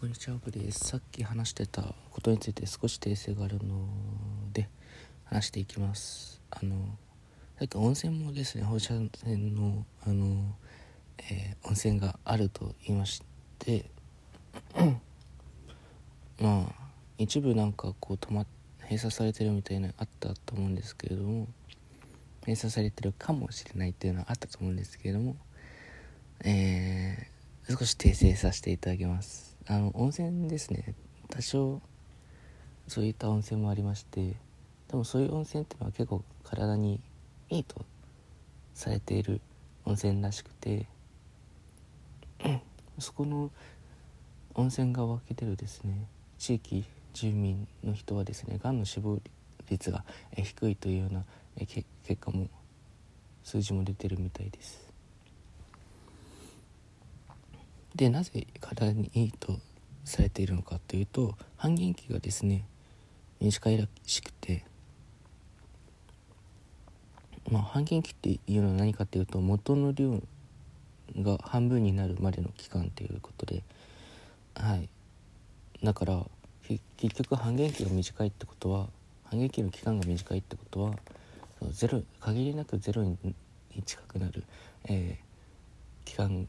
こんにちは、僕です。さっき話してたことについて少し訂正があるので話していきます。あの、さっき温泉もですね、放射線の、あの、えー温泉があると言いまして、まあ、一部なんかこう止ま、閉鎖されてるみたいなのあったと思うんですけれども、閉鎖されてるかもしれないっていうのはあったと思うんですけれども、えー少し訂正させていただきますあの温泉ですね。多少そういった温泉もありましてでもそういう温泉っていうのは結構体にいいとされている温泉らしくて そこの温泉が湧き出るですね地域住民の人はですねがんの死亡率が低いというような結果も数字も出てるみたいです。でなぜ体にいいとされているのかというと半減期がですね短いらしくてまあ半減期っていうのは何かというと元の量が半分になるまでの期間ということではい。だから結局半減期が短いってことは半減期の期間が短いってことはゼロ限りなくゼロに近くなる、えー期間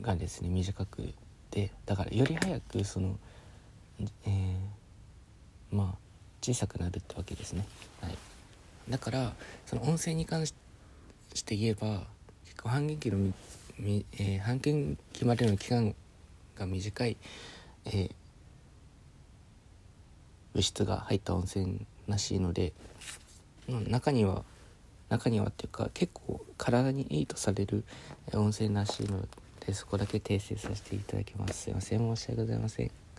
がですね短くてだからより早くその、えーまあ小さくなるってわけですね、はい、だからその温泉に関しして言えば結構半減期のみみ、えー半減期までの期間が短い、えー物質が入った温泉らしいので、中には中にはっていうか結構体にいいとされる温泉らしいのでそこだけ訂正させていただきます。すいません。申し訳ございません。